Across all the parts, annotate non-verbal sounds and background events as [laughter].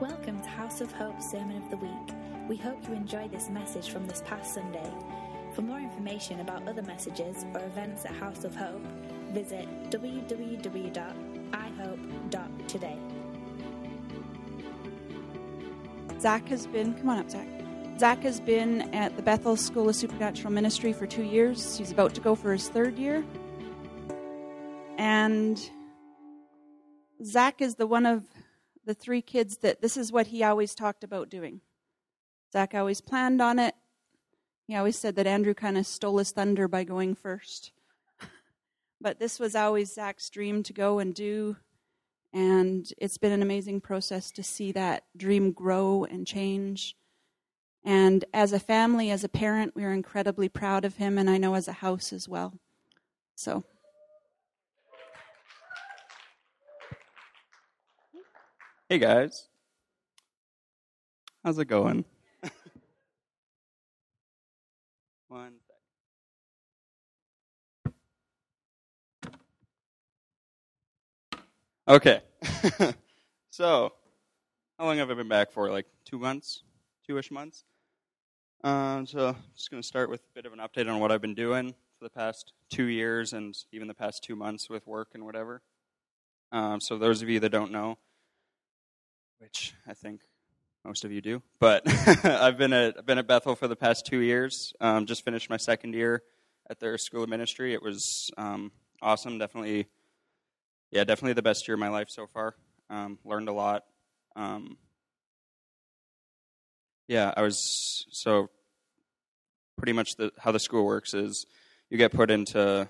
Welcome to House of Hope Sermon of the Week. We hope you enjoy this message from this past Sunday. For more information about other messages or events at House of Hope, visit www.ihope.today. Zach has been, come on up, Zach. Zach has been at the Bethel School of Supernatural Ministry for two years. He's about to go for his third year. And Zach is the one of the three kids that this is what he always talked about doing. Zach always planned on it. He always said that Andrew kind of stole his thunder by going first. [laughs] but this was always Zach's dream to go and do. And it's been an amazing process to see that dream grow and change. And as a family, as a parent, we are incredibly proud of him, and I know as a house as well. So. Hey guys. How's it going? [laughs] One sec. Okay. [laughs] so, how long have I been back for? Like two months? Two ish months? Um, so, just going to start with a bit of an update on what I've been doing for the past two years and even the past two months with work and whatever. Um, so, those of you that don't know, which I think most of you do. But [laughs] I've been at I've been at Bethel for the past two years. Um, just finished my second year at their school of ministry. It was um, awesome. Definitely, yeah, definitely the best year of my life so far. Um, learned a lot. Um, yeah, I was so pretty much the, how the school works is you get put into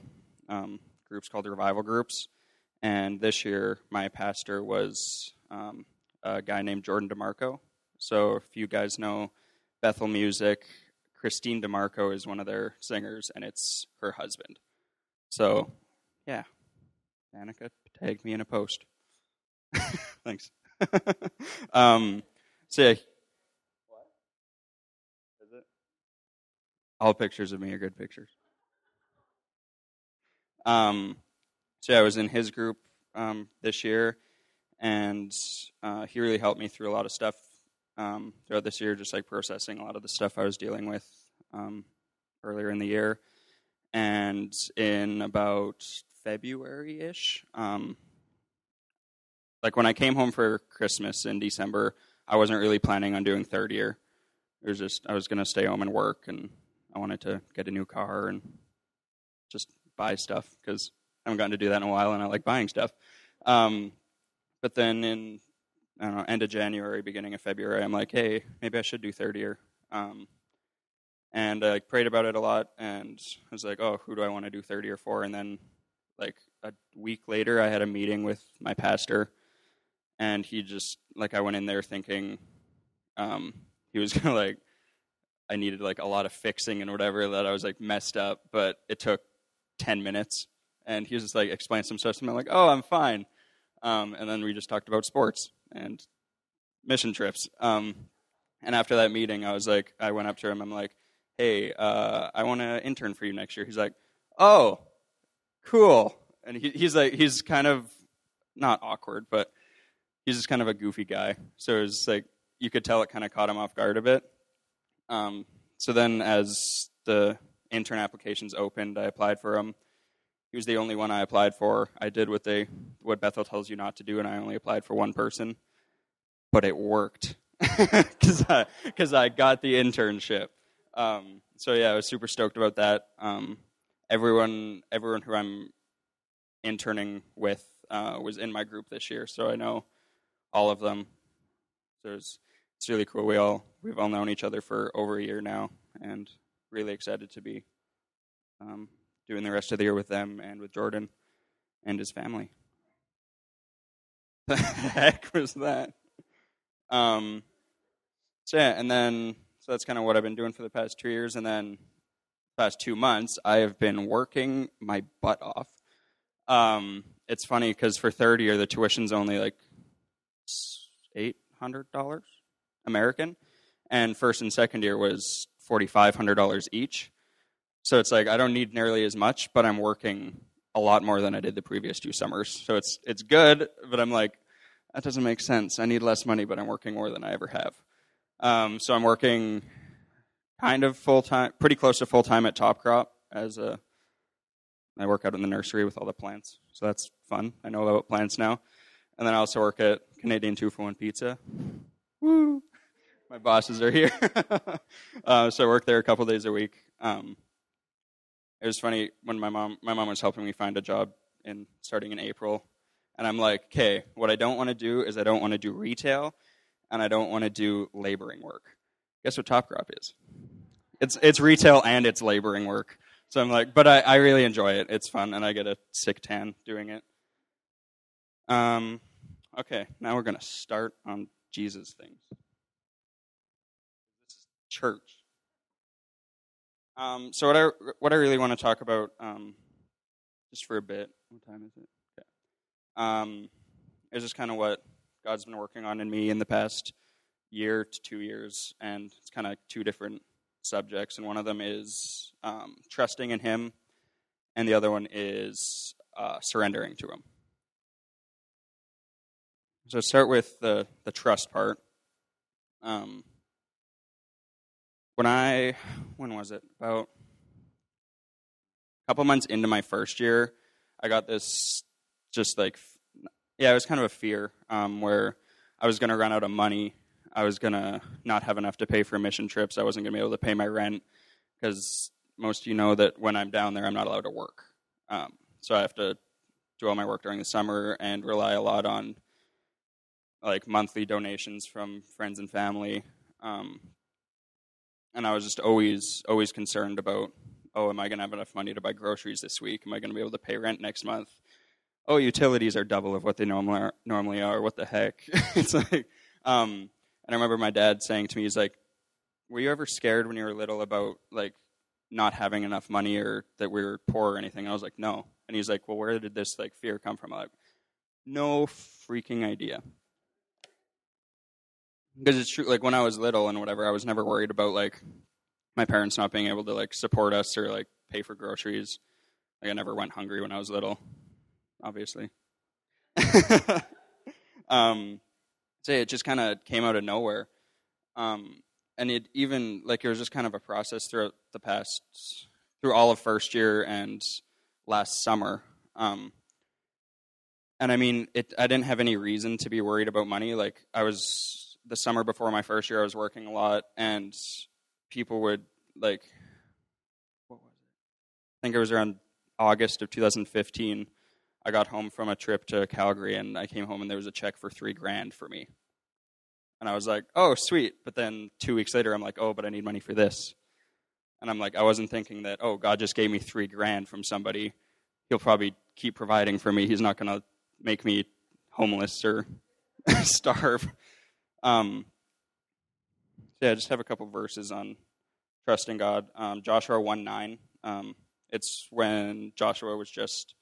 um, groups called revival groups, and this year my pastor was um, a guy named Jordan DiMarco. So if you guys know Bethel Music, Kristene DiMarco is one of their singers, and it's her husband. So, yeah, Danica tagged me in a post. [laughs] Thanks. [laughs] um, so yeah. What? Is it? All pictures of me are good pictures. Um, so yeah, I was in his group um, this year, and uh, he really helped me through a lot of stuff um, throughout this year, just like processing a lot of the stuff I was dealing with um, earlier in the year. And in about February ish, um, like when I came home for Christmas in December, I wasn't really planning on doing third year. It was just I was going to stay home and work, and I wanted to get a new car and just buy stuff because I haven't gotten to do that in a while, and I like buying stuff. But then in I don't know end of January, beginning of February, I'm like, hey, maybe I should do third year. Um, and I like, prayed about it a lot, and I was like, oh, who do I want to do third year for? And then like a week later, I had a meeting with my pastor, and he just like I went in there thinking um, he was [laughs] gonna like I needed like a lot of fixing and whatever that I was like messed up, but it took ten minutes, and he was just like explain some stuff to me. I'm like, oh, I'm fine. Um, and then we just talked about sports and mission trips. Um, and after that meeting, I was like, I went up to him. I'm like, hey, uh, I want to intern for you next year. He's like, oh, cool. And he, he's like, he's kind of not awkward, but he's just kind of a goofy guy. So it was like, you could tell it kind of caught him off guard a bit. Um, so then, as the intern applications opened, I applied for them he was the only one I applied for. I did what they what Bethel tells you not to do, and I only applied for one person, but it worked [laughs] because I because I got the internship. Um, so yeah, I was super stoked about that. Um, everyone everyone who I'm interning with uh, was in my group this year, so I know all of them. So it's it's really cool. We all we've all known each other for over a year now, and really excited to be um, doing the rest of the year with them and with Jordan and his family. [laughs] The heck was that? Um, so yeah, and then so that's kind of what I've been doing for the past two years, and then past two months I have been working my butt off. Um, it's funny because for third year the tuition's only like eight hundred dollars American, and first and second year was forty five hundred dollars each. So it's like I don't need nearly as much, but I'm working a lot more than I did the previous two summers. So it's it's good, but I'm like that doesn't make sense. I need less money, but I'm working more than I ever have. Um, so I'm working kind of full time, pretty close to full time at Top Crop as a. I work out in the nursery with all the plants, so that's fun. I know about plants now, and then I also work at Canadian Two for One Pizza. Woo! My bosses are here, [laughs] uh, so I work there a couple days a week. Um, it was funny when my mom my mom was helping me find a job in starting in April, and I'm like, okay, what I don't want to do is I don't want to do retail, and I don't want to do laboring work. Guess what Top Crop is? It's it's retail and it's laboring work. So I'm like, but I, I really enjoy it. It's fun, and I get a sick tan doing it. Um, okay, now we're gonna start on Jesus things. This is Church. Um, so what I what I really want to talk about, um, just for a bit. What time is it? Okay. Um, is just kind of what God's been working on in me in the past year to two years, and it's kind of two different subjects. And one of them is um, trusting in Him, and the other one is uh, surrendering to Him. So start with the the trust part. Um, when I when was it about a couple months into my first year, I got this just like yeah, it was kind of a fear um, where I was going to run out of money. I was going to not have enough to pay for mission trips. I wasn't going to be able to pay my rent because most of you know that when I'm down there, I'm not allowed to work. Um, so I have to do all my work during the summer and rely a lot on like monthly donations from friends and family. Um, and I was just always always concerned about oh am I going to have enough money to buy groceries this week? Am I going to be able to pay rent next month? Oh utilities are double of what they normally are, normally are. What the heck? [laughs] It's like um, and I remember my dad saying to me he's like were you ever scared when you were little about like not having enough money or that we were poor or anything? And I was like no. And he's like well where did this like fear come from? I'm like no freaking idea because it's true like when i was little and whatever i was never worried about like my parents not being able to like support us or like pay for groceries. Like i never went hungry when i was little obviously. [laughs] Um say it just kind of came out of nowhere. Um and it even like it was just kind of a process throughout the past through all of first year and last summer. Um and i mean it i didn't have any reason to be worried about money. Like i was the summer before my first year, I was working a lot, and people would like, what was it? I think it was around August of 2015. I got home from a trip to Calgary, and I came home, and there was a check for three grand for me. And I was like, oh, sweet. But then two weeks later, I'm like, oh, but I need money for this. And I'm like, I wasn't thinking that, oh, God just gave me three grand from somebody. He'll probably keep providing for me. He's not going to make me homeless or [laughs] starve. Um, yeah, I just have a couple verses on trusting God. Um, Joshua 1 9. Um, it's when Joshua was just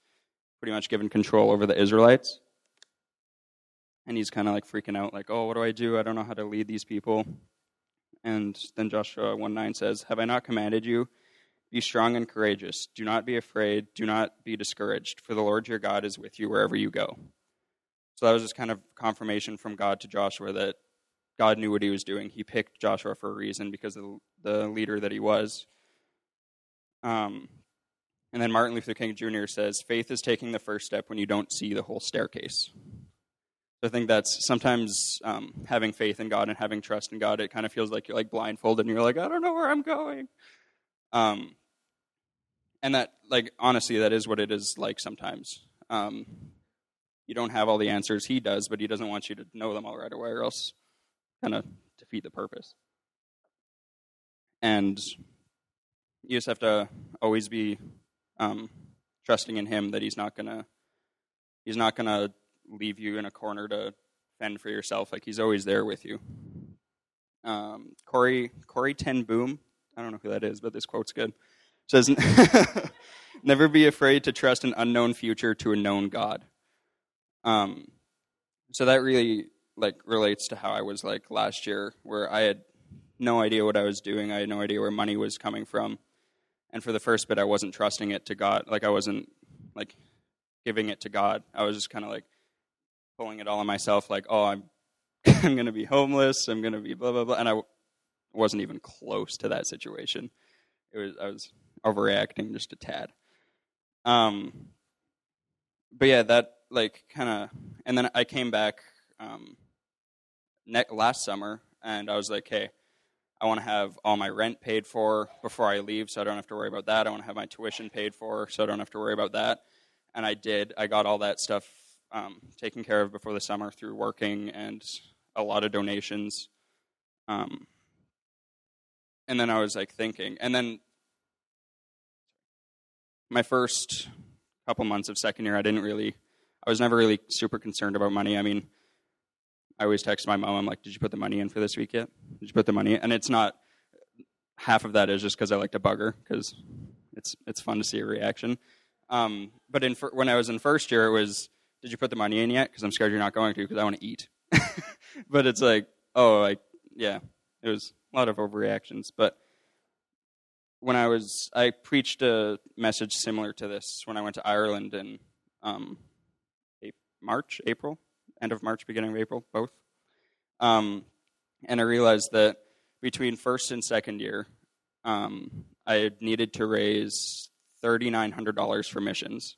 pretty much given control over the Israelites. And he's kind of like freaking out, like, oh, what do I do? I don't know how to lead these people. And then Joshua 1 9 says, Have I not commanded you? Be strong and courageous. Do not be afraid. Do not be discouraged, for the Lord your God is with you wherever you go. So that was just kind of confirmation from God to Joshua that God knew what he was doing. He picked Joshua for a reason because of the leader that he was. Um, and then Martin Luther King Jr. says, faith is taking the first step when you don't see the whole staircase. So I think that's sometimes um, having faith in God and having trust in God, it kind of feels like you're like blindfolded and you're like, I don't know where I'm going. Um, and that, like, honestly, that is what it is like sometimes. Um, you don't have all the answers. He does, but he doesn't want you to know them all right away, or else kind of defeat the purpose. And you just have to always be um, trusting in Him that He's not gonna He's not gonna leave you in a corner to fend for yourself. Like He's always there with you. Um, Corey Corrie ten Boom, I don't know who that is, but this quote's good. Says, [laughs] "Never be afraid to trust an unknown future to a known God." Um, so that really like relates to how I was like last year, where I had no idea what I was doing. I had no idea where money was coming from, and for the first bit, I wasn't trusting it to God. Like I wasn't like giving it to God. I was just kind of like pulling it all on myself, like, oh, I'm [laughs] I'm to be homeless, I'm to be blah blah blah, and I w- wasn't even close to that situation. It was I was overreacting just a tad. Um, but yeah, that like kind of, and then I came back um, ne- last summer, and I was like, hey, I want to have all my rent paid for before I leave, so I don't have to worry about that. I want to have my tuition paid for, so I don't have to worry about that. And I did. I got all that stuff um, taken care of before the summer through working and a lot of donations. Um, and then I was like thinking, and then my first couple months of second year, I didn't really, I was never really super concerned about money. I mean, I always text my mom, I'm like, did you put the money in for this week yet? Did you put the money in? And it's not, half of that is just because I like to bug her, because it's, it's fun to see a reaction. Um, but in, when I was in first year, it was, did you put the money in yet? Because I'm scared you're not going to, because I want to eat. [laughs] but it's like, oh, like, yeah, it was a lot of overreactions. But when I was, I preached a message similar to this when I went to Ireland in um, March, April, end of March, beginning of April, both. Um, and I realized that between first and second year, um, I needed to raise $3,900 for missions.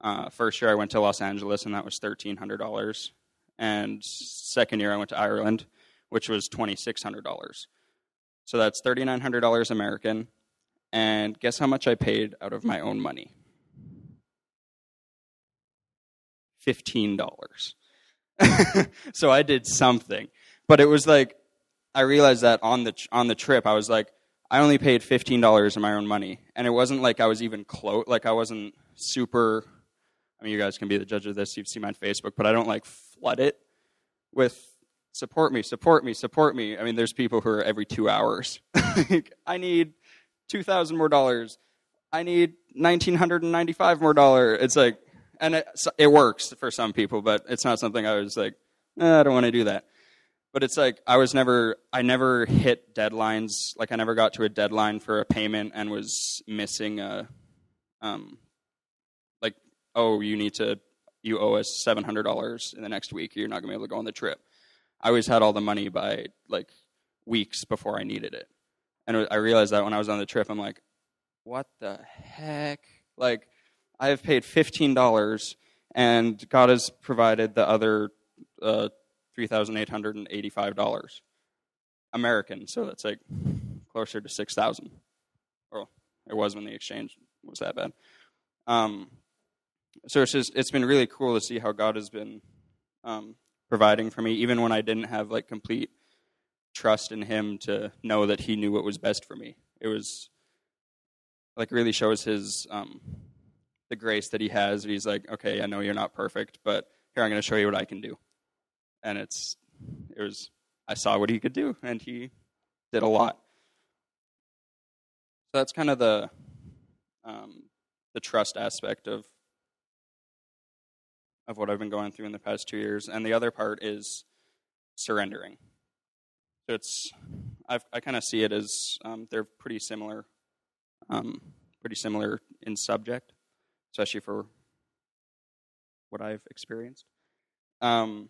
Uh, first year I went to Los Angeles, and that was $1,300. And second year I went to Ireland, which was $2,600. So that's $3,900 American. And guess how much I paid out of my own money? [laughs] $15. [laughs] so I did something. But it was like, I realized that on the, on the trip, I was like, I only paid $15 of my own money. And it wasn't like I was even close, like I wasn't super, I mean, you guys can be the judge of this. You've seen my Facebook, but I don't like flood it with support me, support me, support me. I mean, there's people who are every two hours. [laughs] I need 2000 more dollars. I need 1995 more dollar. It's like, and it, it works for some people, but it's not something I was like, eh, I don't want to do that. But it's like I was never, I never hit deadlines. Like I never got to a deadline for a payment and was missing a, um, like, oh, you need to, you owe us seven hundred dollars in the next week. You're not gonna be able to go on the trip. I always had all the money by like weeks before I needed it, and I realized that when I was on the trip, I'm like, what the heck? Like I have paid $15 and God has provided the other uh, $3,885 American. So that's like closer to 6,000. Well, it was when the exchange was that bad. Um, so it's just, it's been really cool to see how God has been um, providing for me, even when I didn't have like complete trust in Him to know that He knew what was best for me. It was like really shows His um, the grace that he has. He's like, okay, I know you're not perfect, but here I'm going to show you what I can do. And it's it was I saw what he could do, and he did a lot. So that's kind of the um, the trust aspect of of what I've been going through in the past two years, and the other part is surrendering. So it's I've, i kind of see it as um, they're pretty similar, um, pretty similar in subject especially for what I've experienced. Um,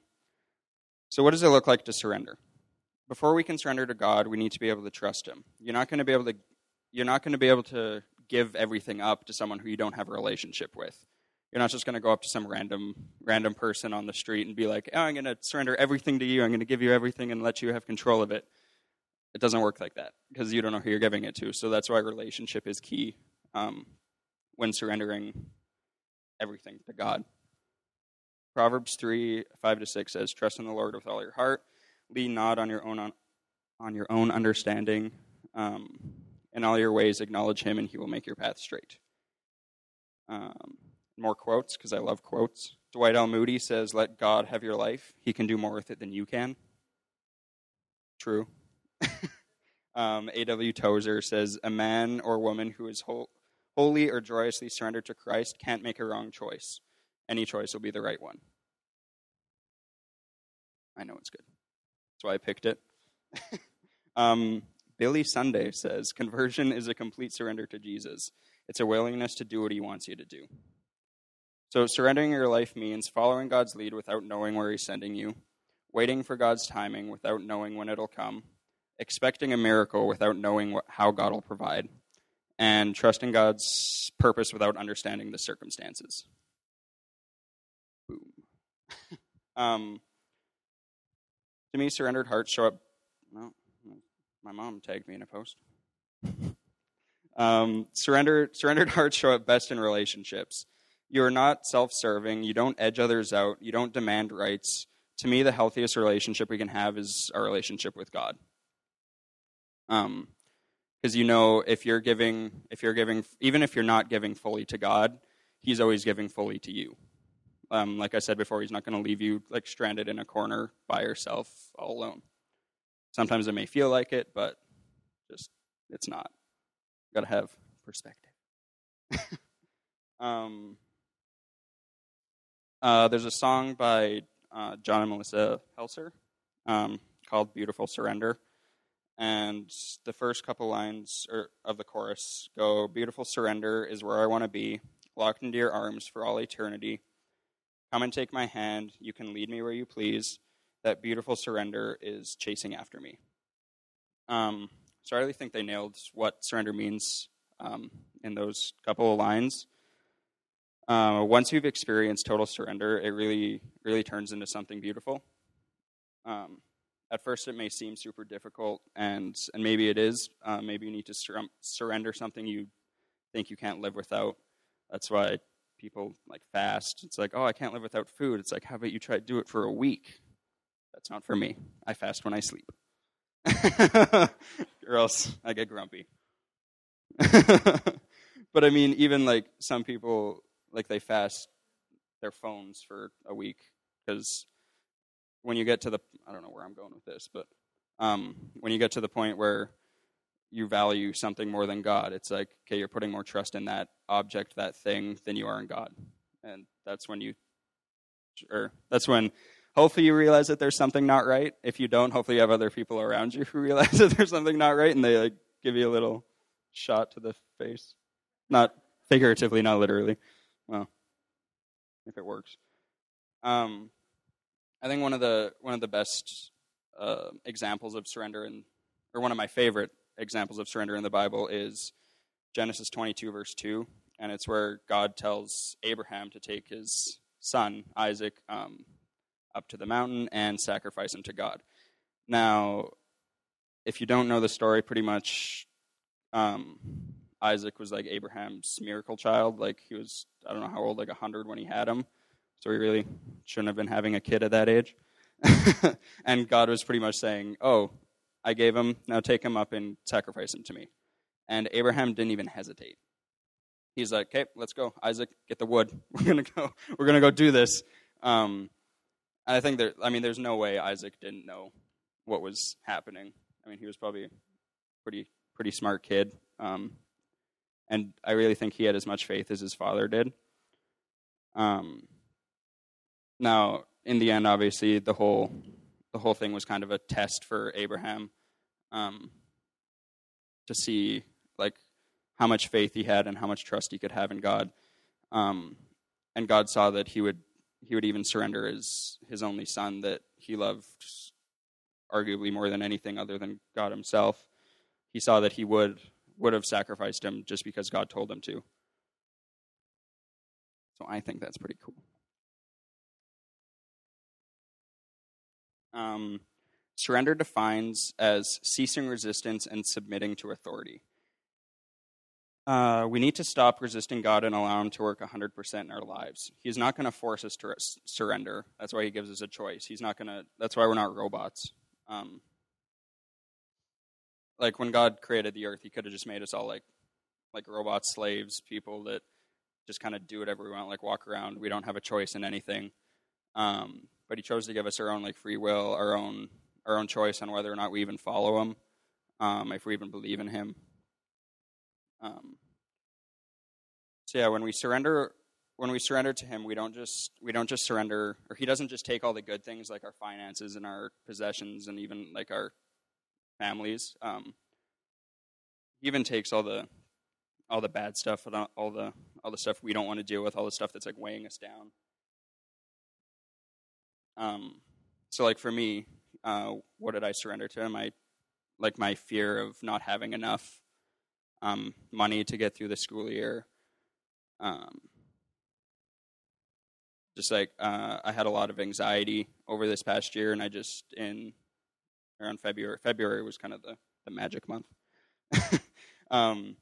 so, what does it look like to surrender? Before we can surrender to God, we need to be able to trust Him. You're not going to be able to. You're not going to be able to give everything up to someone who you don't have a relationship with. You're not just going to go up to some random random person on the street and be like, "Oh, I'm going to surrender everything to you. I'm going to give you everything and let you have control of it." It doesn't work like that because you don't know who you're giving it to. So that's why relationship is key um, when surrendering everything to God. Proverbs 3 5 to 6 says, Trust in the Lord with all your heart, lean not on your own, on, on your own understanding. Um, in all your ways, acknowledge him, and he will make your path straight. Um, more quotes, because I love quotes. Dwight L. Moody says, Let God have your life. He can do more with it than you can. True. [laughs] um, A.W. Tozer says, A man or woman who is whole, wholly or joyously surrendered to Christ can't make a wrong choice. Any choice will be the right one. I know it's good. That's why I picked it. [laughs] um, Billy Sunday says conversion is a complete surrender to Jesus. It's a willingness to do what he wants you to do. So, surrendering your life means following God's lead without knowing where He's sending you, waiting for God's timing without knowing when it'll come, expecting a miracle without knowing what, how God will provide, and trusting God's purpose without understanding the circumstances. Boom. [laughs] um, to me, surrendered hearts show up. Well, my mom tagged me in a post. [laughs] um, surrender, surrendered [laughs] hearts show up best in relationships. You are not self serving. You don't edge others out. You don't demand rights. To me, the healthiest relationship we can have is our relationship with God. Um, because you know if you're giving if you're giving even if you're not giving fully to god he's always giving fully to you. Um, like i said before he's not going to leave you like stranded in a corner by yourself all alone. Sometimes it may feel like it but just it's not. Got to have perspective. [laughs] Um, uh, there's a song by uh, john and melissa helser um, called beautiful surrender and the first couple lines of the chorus go beautiful surrender is where i want to be locked into your arms for all eternity. Come and take my hand you can lead me where you please. That beautiful surrender is chasing after me. Um, so i really think they nailed what surrender means um, in those couple of lines. Uh, once you've experienced total surrender it really really turns into something beautiful. Um, at first it may seem super difficult, and and maybe it is. Uh, maybe you need to sur- surrender something you think you can't live without. That's why people like fast. It's like, oh, I can't live without food. It's like, how about you try to do it for a week? That's not for me. I fast when I sleep, [laughs] or else I get grumpy. [laughs] but I mean, even like some people, like they fast their phones for a week because when you get to the I don't know where I'm going with this, but um, when you get to the point where you value something more than God, it's like okay, you're putting more trust in that object, that thing, than you are in God, and that's when you, or that's when hopefully you realize that there's something not right. If you don't, hopefully you have other people around you [laughs] who realize that there's something not right, and they like give you a little shot to the face, not figuratively, not literally. Well, if it works. Um, I think one of the one of the best uh, examples of surrender, in, or one of my favorite examples of surrender in the Bible, is Genesis 22, verse 2, and it's where God tells Abraham to take his son Isaac um, up to the mountain and sacrifice him to God. Now, if you don't know the story, pretty much um, Isaac was like Abraham's miracle child. Like he was, I don't know how old, like 100 when he had him. So he really shouldn't have been having a kid at that age. [laughs] and God was pretty much saying, Oh, I gave him, now take him up and sacrifice him to me. And Abraham didn't even hesitate. He's like, Okay, let's go. Isaac, get the wood. [laughs] We're gonna go, we're gonna go do this. Um, and I think that I mean there's no way Isaac didn't know what was happening. I mean he was probably a pretty pretty smart kid. Um, and I really think he had as much faith as his father did. Um, now, in the end, obviously, the whole the whole thing was kind of a test for Abraham um, to see like how much faith he had and how much trust he could have in God. Um, and God saw that he would he would even surrender his his only son that he loved arguably more than anything other than God himself. He saw that he would would have sacrificed him just because God told him to. So I think that's pretty cool. Um, surrender defines as ceasing resistance and submitting to authority. Uh, we need to stop resisting God and allow Him to work 100% in our lives. He's not going to force us to surrender. That's why He gives us a choice. He's not going to. That's why we're not robots. Um, like when God created the earth, He could have just made us all like, like robot slaves, people that just kind of do whatever we want, like walk around. We don't have a choice in anything. Um, but he chose to give us our own like free will, our own our own choice on whether or not we even follow him, um, if we even believe in him. Um, so yeah, when we surrender, when we surrender to him, we don't just we don't just surrender, or he doesn't just take all the good things like our finances and our possessions and even like our families. Um, he even takes all the all the bad stuff, and all- the all the stuff we don't want to deal with, all the stuff that's like weighing us down. Um, so like for me, uh, what did I surrender to? My like my fear of not having enough um, money to get through the school year. Um, just like uh, I had a lot of anxiety over this past year, and I just in around February. February was kind of the the magic month. [laughs] um,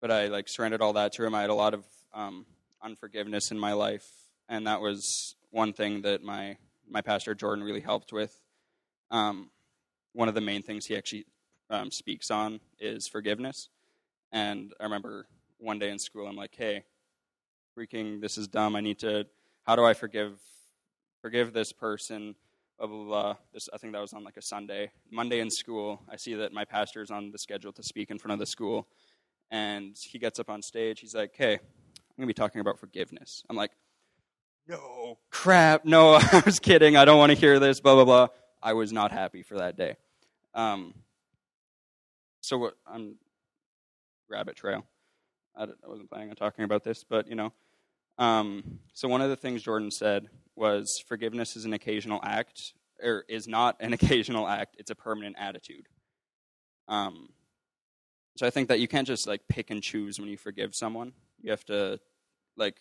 but I like surrendered all that to him. I had a lot of um, unforgiveness in my life, and that was one thing that my my pastor Jordan really helped with. Um, one of the main things he actually um, speaks on is forgiveness. And I remember one day in school, I'm like, "Hey, freaking, this is dumb. I need to. How do I forgive forgive this person?" Blah blah blah. This I think that was on like a Sunday. Monday in school, I see that my pastor is on the schedule to speak in front of the school, and he gets up on stage. He's like, "Hey, I'm gonna be talking about forgiveness." I'm like, "No, crap, no, [laughs] I was kidding. I don't want to hear this." Blah blah blah. I was not happy for that day. Um, so what? I'm rabbit trail. I, I, wasn't planning on talking about this, but you know. Um, so one of the things Jordan said was forgiveness is an occasional act, or is not an [laughs] occasional act. It's a permanent attitude. Um, so I think that you can't just like pick and choose when you forgive someone. You have to, like,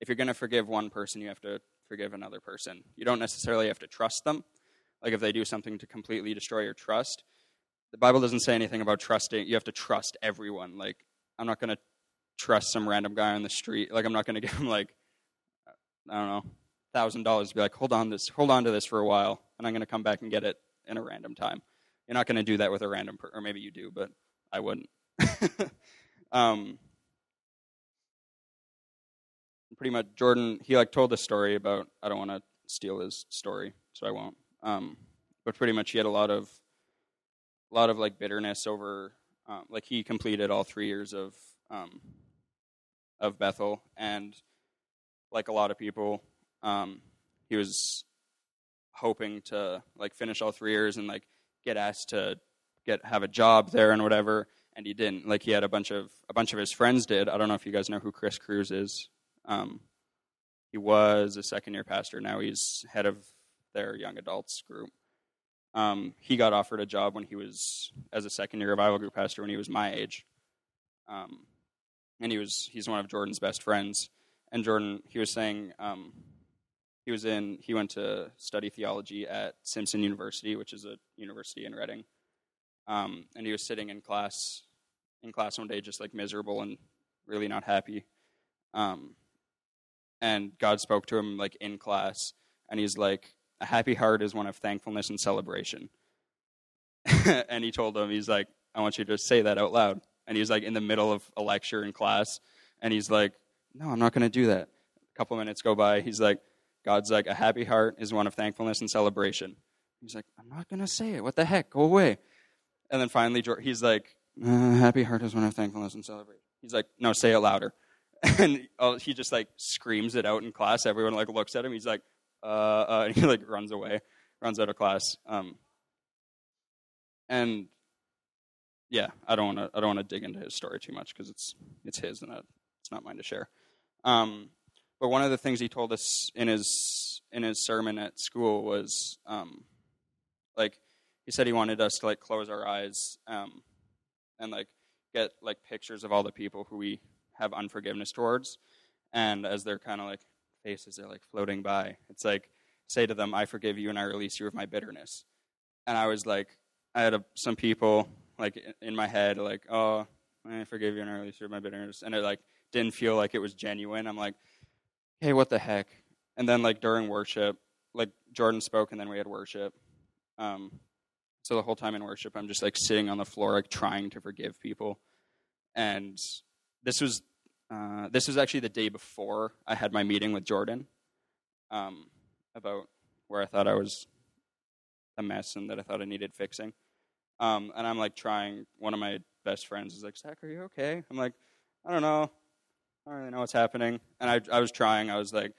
if you're going to forgive one person, you have to forgive another person. You don't necessarily have to trust them. Like if they do something to completely destroy your trust, the Bible doesn't say anything about trusting. You have to trust everyone. Like I'm not going to trust some random guy on the street. Like I'm not going [laughs] to give him like I don't know thousand dollars. To be like, hold on this, hold on to this for a while, and I'm going to come back and get it in a random time. You're not going to do that with a random, per- or maybe you do, but I wouldn't. [laughs] um, pretty much, Jordan. He like told a story about. I don't want to steal his story, so I won't. Um, but pretty much, he had a lot of, a lot of like bitterness over. Um, like he completed all three years of um, of Bethel, and like a lot of people, um, he was hoping to like finish all three years and like get asked to get have a job there and whatever and he didn't like he had a bunch of a bunch of his friends did i don't know if you guys know who chris cruz is um, he was a second year pastor. Now he's head of their young adults group. Um, he got offered a job when he was as a second year revival group pastor when he was my age. Um, and he was he's one of jordan's best friends. And jordan he was saying um, he was in he went to study theology at simpson university which is a university in Redding. Um, and he was sitting in class in class one day just like miserable and really not happy. Um, and god spoke to him like in class and he's like a happy heart is one of thankfulness and celebration [laughs] and he told him he's like i want you to say that out loud and he's like in the middle of a lecture in class and he's like no i'm not going to do that a couple minutes go by he's like God's like, a happy heart is one of thankfulness and celebration. He's like, I'm not going to say it. What the heck? Go away. And then finally, he's like, uh, happy heart is one of thankfulness and celebration. He's like, no, say it louder. [laughs] And he just like screams it out in class. Everyone like looks at him. He's like, uh, uh, [laughs] and he like runs away, runs out of class. Um, and yeah, I don't want to, I don't want to dig into his story too much because it's, it's his and it's not mine to share. Um, but one of the things he told us in his in his sermon at school was um, like he said he wanted us to like close our eyes um, and like get like pictures of all the people who we have unforgiveness towards, and as their kind of like faces are like floating by, it's like say to them, "I forgive you and I release you of my bitterness." And I was like, I had a, some people like in my head like, "Oh, I forgive you and I release you of my bitterness," and it like didn't feel like it was genuine. I'm like hey, what the heck? And then like during worship, like Jordan spoke, and then we had worship. Um, so the whole time in worship, I'm just like sitting on the floor, like trying to forgive people. And this was uh, this was actually the day before I had my meeting with Jordan um, about where I thought I was a mess and that I thought I needed fixing. Um, and I'm like trying. One of my best friends is like, "Zach, are you okay?" I'm like, "I don't know. I don't really know what's happening. And I, I was trying. I was like,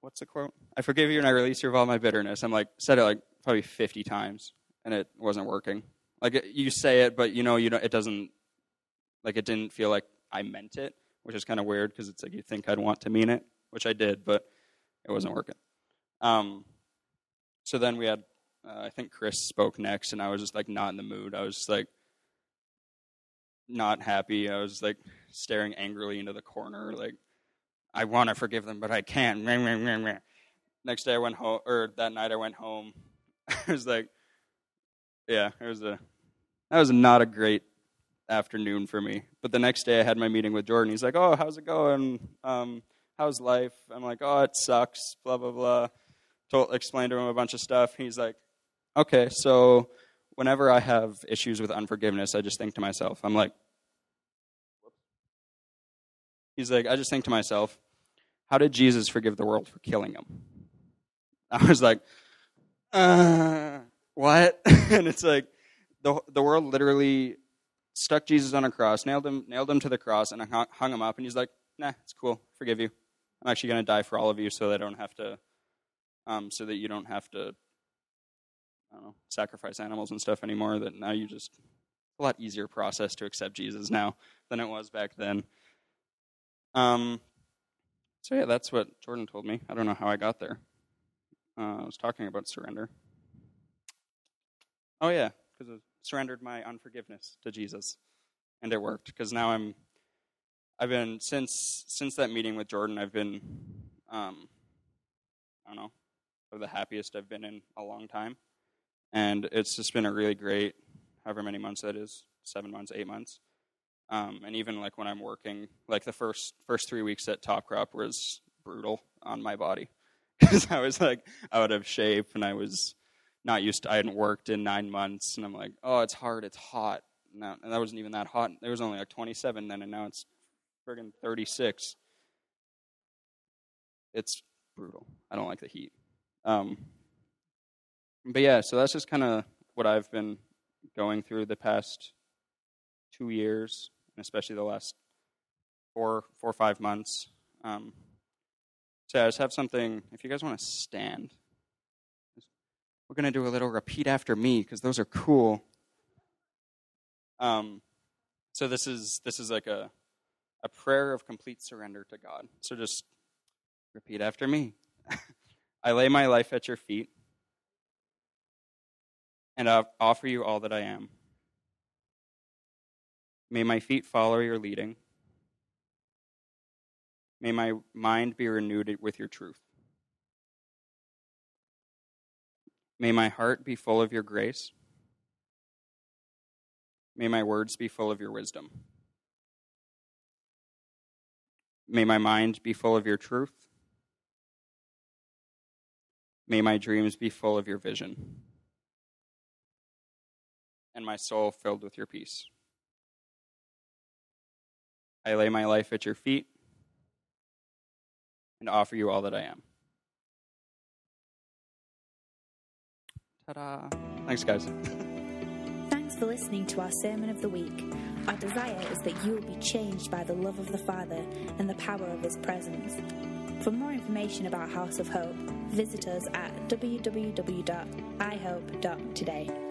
what's the quote? I forgive you and I release you of all my bitterness. I'm like, said it like probably 50 times and it wasn't working. Like you say it, but you know, you know, it doesn't, like it didn't feel like I meant it, which is kind of weird because it's like you think I'd want to mean it, which I did, but it wasn't working. Um, so then we had, uh, I think Chris spoke next, and I was just like not in the mood. I was just like not happy. I was like staring angrily into the corner, like I want to forgive them, but I can't. Next day I went home, or that night I went home. [laughs] I was like, yeah, it was a that was not a great afternoon for me. But the next day I had my meeting with Jordan. He's like, "Oh, how's it going? Um, how's life?" I'm like, "Oh, it sucks." Blah blah blah. Told, explained to him a bunch of stuff. He's like, "Okay, so whenever I have issues with unforgiveness, I just think to myself, I'm like." He's like, I just think to myself, how did Jesus forgive the world for killing him? [laughs] I was like, uh, what? [laughs] and it's like, the, the world literally stuck Jesus on a cross, nailed him, nailed him to the cross, and hung, him up. And he's like, nah, it's cool. Forgive you. I'm actually going to die for all of you so that I don't have to, um, so that you don't have to, I don't know, sacrifice animals and stuff anymore. That now you just, a lot easier process to accept Jesus now than it was back then. Um, so yeah, that's what Jordan told me. I don't know how I got there. Uh, I was talking about surrender. Oh yeah, because surrendered my unforgiveness to Jesus, and it worked. Because now I'm, I've been since since that meeting with Jordan, I've been, um, I don't know, of the happiest I've been in a long time, and it's just been a really great, however many months that is, seven months, eight months. Um, and even like when I'm working, like the first first three weeks at Top Crop was brutal on my body [laughs] because I was like out of shape and I was not used to. I hadn't worked in nine months, and I'm like, oh, it's hard, it's hot. And that wasn't even that hot. There was only like 27 then, and now it's friggin' 36. It's brutal. I don't like the heat. Um, but yeah, so that's just kind of what I've been going through the past two years and especially the last four, four or five months. Um, so I just have something. If you guys want to stand, we're going to do a little repeat after me because those are cool. Um, so this is this is like a a prayer of complete surrender to God. So just repeat after me. [laughs] I lay my life at your feet, and I offer you all that I am. May my feet follow your leading. May my mind be renewed with your truth. May my heart be full of your grace. May my words be full of your wisdom. May my mind be full of your truth. May my dreams be full of your vision. And my soul filled with your peace. I lay my life at your feet and offer you all that I am. Ta da! Thanks, guys. Thanks for listening to our Sermon of the Week. Our desire is that you will be changed by the love of the Father and the power of His presence. For more information about House of Hope, visit us at www.ihope.today.